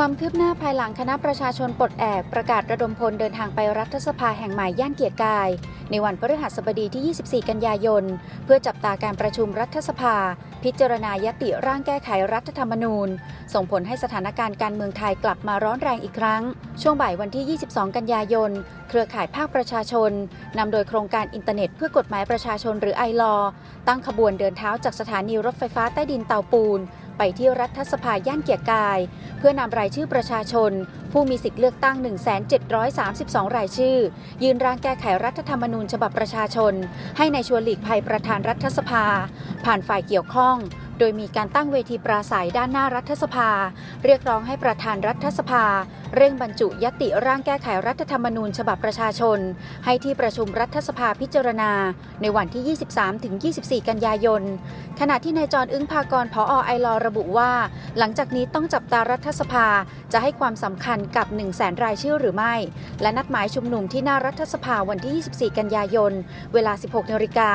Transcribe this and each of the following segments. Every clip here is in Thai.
ความคืบหน้าภายหลังคณะประชาชนปลดแอกประกาศระดมพลเดินทางไปรัฐสภาแห่งใหม่ย่านเกียรติกาย ในวันพฤหัสบดีที่ 24 กันยายน เพื่อจับตาการประชุมรัฐสภา พิจารณาญัตติร่างแก้ไขรัฐธรรมนูญ ส่งผลให้สถานการณ์การเมืองไทยกลับมาร้อนแรงอีกครั้ง ช่วงบ่ายวันที่ 22 กันยายน เครือข่ายภาคประชาชนนำโดยโครงการอินเทอร์เน็ตเพื่อกฎหมายประชาชนหรือ iLaw ตั้งขบวนเดินเท้าจากสถานีรถไฟฟ้าใต้ดินเตาปูน ไปที่รัฐสภาย่านเกียรติกาย เพื่อนำรายชื่อประชาชน ผู้มีสิทธิ์เลือกตั้ง 1,732 รายชื่อ ยื่นร่างแก้ไขรัฐธรรมนูญฉบับประชาชน ให้ในชวนหลีกภัยประธานรัฐสภา ผ่านฝ่ายเกี่ยวข้อง โดยมีการตั้งเวทีปราศัยด้านหน้ารัฐสภา เรียกร้องให้ประธานรัฐสภา เร่งบรรจุยติร่างแก้ไขรัฐธรรมนูญฉบับประชาชน ให้ที่ประชุมรัฐสภาพิจารณา ในวันที่ 23-24 กันยายน ขณะที่นายจรอึ้งภากรพอไอรอระบุว่า หลังจากนี้ต้องจับตารัฐสภาจะให้ความสำคัญกับ 1 0 0 0 0แสนรายชื่อหรือไม่ และนัดหมายชุมนุมที่หน้ารัฐสภาวันที่ 24 กันยายน เวลา 16นาฬิกา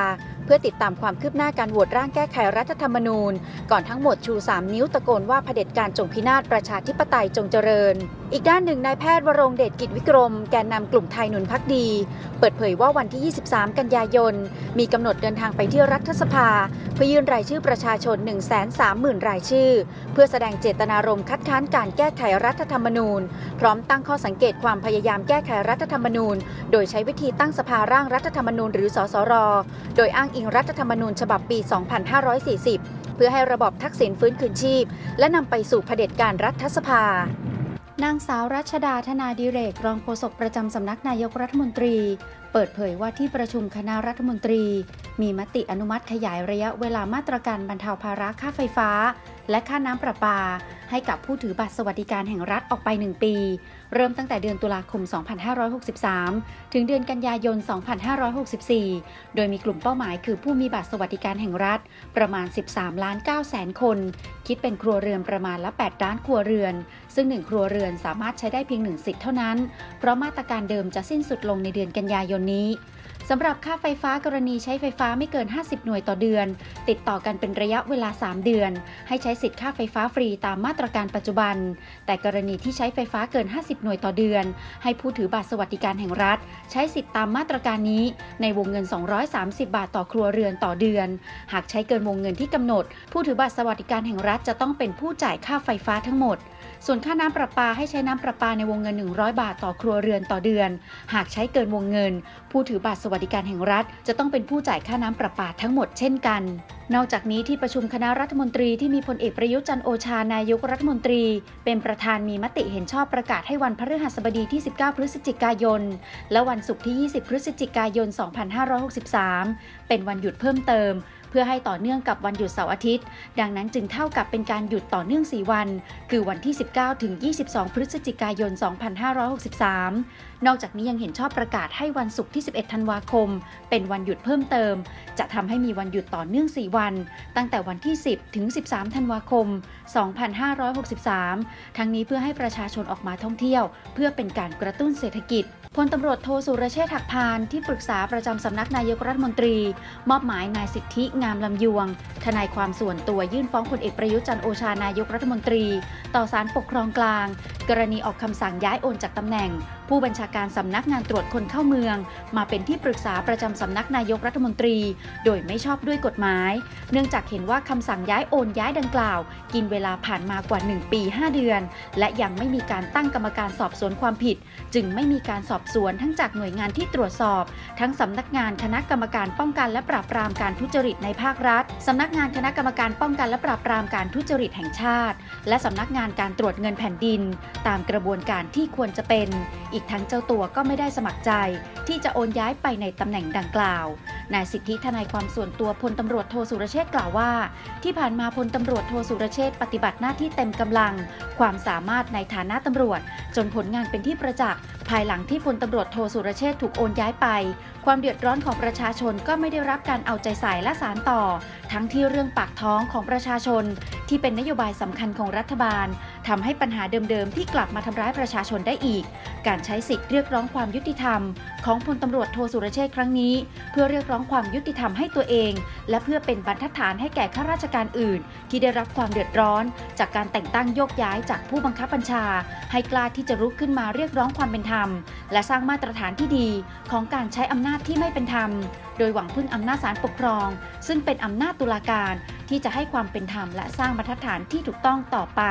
เพื่อติดตามความคืบหน้าการโหวตร่างแก้ไขรัฐธรรมนูญ ก่อนทั้งหมดชู 3 นิ้วตะโกนว่าเผด็จการจงพินาศประชาธิปไตยจงเจริญ อีกด้านหนึ่งนายแพทย์วรงเดชกิจวิกรม แกนนำกลุ่มไทยหนุนพักดี เปิดเผยว่าวันที่ 23 กันยายน มีกำหนดเดินทางไปที่รัฐสภา เพื่อยื่นรายชื่อประชาชน 130,000 รายชื่อ เพื่อแสดงเจตนารมณ์คัดค้านการแก้ไขรัฐธรรมนูญ พร้อมตั้งข้อสังเกตความพยายามแก้ไขรัฐธรรมนูญ โดยใช้วิธีตั้งสภาร่างรัฐธรรมนูญหรือสสร โดยอ้างอิงรัฐธรรมนูญฉบับปี 2540 เพื่อให้ระบอบทักษิณฟื้นคืนชีพ และนำไปสู่เผด็จการรัฐสภานางสาวรัชดาธนาดิเรกรองโฆษกประจำสำนักนายกรัฐมนตรี เปิดเผยว่าที่ประชุมคณะรัฐมนตรี มีมติอนุมัติขยายระยะเวลามาตรการบรรเทาภาระค่าไฟฟ้า และค่าน้ำประปา ให้กับผู้ถือบัตรสวัสดิการแห่งรัฐออกไป 1 ปี เริ่มตั้งแต่เดือนตุลาคม 2563 ถึงเดือนกันยายน 2564 โดยมีกลุ่มเป้าหมายคือผู้มีบัตรสวัสดิการแห่งรัฐ ประมาณ 13 ล้าน9แสนคน คิดเป็นครัวเรือนประมาณละ 8 ล้านครัวเรือน ซึ่ง 1 ครัวเรือนสามารถใช้ได้เพียง 1 สิทธิ์เท่านั้น เพราะมาตรการเดิมจะสิ้นสุดลงในเดือนกันยายนนี้ สำหรับค่าไฟฟ้ากรณีใช้ไฟฟ้าไม่เกิน 50 หน่วยต่อเดือน ติดต่อกันเป็นระยะเวลา 3 เดือน ให้ใช้สิทธิ์ค่าไฟฟ้าฟรีตามมาตรการปัจจุบัน แต่กรณีที่ใช้ไฟฟ้าเกิน 50 หน่วยต่อเดือน ให้ผู้ถือบัตรสวัสดิการแห่งรัฐ ใช้สิทธิ์ตามมาตรการนี้ ในวงเงิน 230 บาทต่อครัวเรือนต่อเดือน หากใช้เกินวงเงินที่กำหนด ผู้ถือบัตรสวัสดิการแห่งรัฐจะต้องเป็นผู้จ่ายค่าไฟฟ้าทั้งหมด ส่วนค่าน้ำประปาให้ใช้น้ำประปาในวงเงิน 100 บาทต่อครัวเรือนต่อเดือน หากใช้เกินวงเงิน ผู้ถือบัตรสวัสดิการแห่งรัฐ จะต้องเป็นผู้จ่ายค่าน้ำประปาทั้งหมดเช่นกัน นอกจากนี้ที่ประชุมคณะรัฐมนตรีที่มีพลเอกประยุจันโอชานายกรัฐมนตรี เป็นประธานมีมติเห็นชอบประกาศให้วันพฤหัสบดีที่ 19 พฤศจิกายน และวันศุกร์ที่ 20 พฤศจิกายน 2563 เป็นวันหยุดเพิ่มเติม เพื่อให้ต่อเนื่องกับวันหยุดเสาร์อาทิตย์ ดังนั้นจึงเท่ากับเป็นการหยุดต่อเนื่อง 4 วัน คือวันที่ 19 ถึง 22 พฤศจิกายน 2563 นอกจากนี้ยังเห็นชอบประกาศให้วันศุกร์ที่ 11 ธันวาคม เป็นวันหยุดเพิ่มเติม จะทำให้มีวันหยุดต่อเนื่อง 4 วันตั้งแต่วันที่ 10 ถึง 13 ธันวาคม 2563 ทั้งนี้เพื่อให้ประชาชนออกมาท่องเที่ยว เพื่อเป็นการกระตุ้นเศรษฐกิจพลตำรวจโทสุรเชษฐ์หักพานที่ปรึกษาประจำสำนักนายกรัฐมนตรี มอบหมายนายสิทธิงามลำยวง ทนายความส่วนตัวยื่นฟ้องพลเอกประยุจันโอชานายกรัฐมนตรี ต่อศาลปกครองกลาง กรณีออกคำสั่งย้ายโอนจากตำแหน่ง ผู้บัญชาการสำนักงานตรวจคนเข้าเมือง มาเป็นที่ปรึกษาประจำสำนักนายกรัฐมนตรี โดยไม่ชอบด้วยกฎหมาย เนื่องจากเห็นว่าคำสั่งย้ายโอนย้ายดังกล่าว กินเวลาผ่านมากว่า 1 ปี 5 เดือน และยังไม่มีการตั้งกรรมการสอบสวนความผิด จึงไม่มีการสอบสวนทั้งจากหน่วยงานที่ตรวจสอบ ทั้งสำนักงานคณะกรรมการป้องกันและปราบปรามการทุจริตในภาครัฐสำนักงานคณะกรรมการป้องกันและปราบปรามการทุจริตแห่งชาติ และสำนักงานการตรวจเงินแผ่นดิน ตามกระบวนการที่ควรจะเป็นอีกทั้งเจ้าตัวก็ไม่ได้สมัครใจ ที่จะโอนย้ายไปในตำแหน่งดังกล่าว นายสิทธิทนายความส่วนตัวพลตำรวจโทสุรเชษกล่าวว่า ที่ผ่านมาพลตำรวจโทสุรเชษปฏิบัติหน้าที่เต็มกำลัง ความสามารถในฐานะตำรวจ จนผลงานเป็นที่ประจักษ์ ภายหลังที่พลตำรวจโทสุรเชษฐ์ถูกโอนย้ายไป ความเดือดร้อนของประชาชนก็ไม่ได้รับการเอาใจใส่และสารต่อ ทั้งที่เรื่องปากท้องของประชาชน ที่เป็นนโยบายสำคัญของรัฐบาลทำให้ปัญหาเดิมๆ ที่กลับมาทำร้ายประชาชนได้อีก การใช้สิทธิ์เรียกร้องความยุติธรรม ของพลตำรวจโทสุรเชษฐ์ครั้งนี้ เพื่อเรียกร้องความยุติธรรมให้ตัวเอง และเพื่อเป็นบรรทัดฐานให้แก่ข้าราชการอื่น ที่ได้รับความเดือดร้อน จากการแต่งตั้งโยกย้ายจากผู้บังคับบัญชา ให้กล้าที่จะรุกขึ้นมาเรียกร้องความเป็นธรรมรม และสร้างมาตรฐานที่ดีของการใช้อำนาจที่ไม่เป็นธรรม โดยหวังพึ่งอำนาจศาลปกครอง ซึ่งเป็นอำนาจตุลาการที่จะให้ความเป็นธรรมและสร้างบรรทัดฐานที่ถูกต้องต่อไป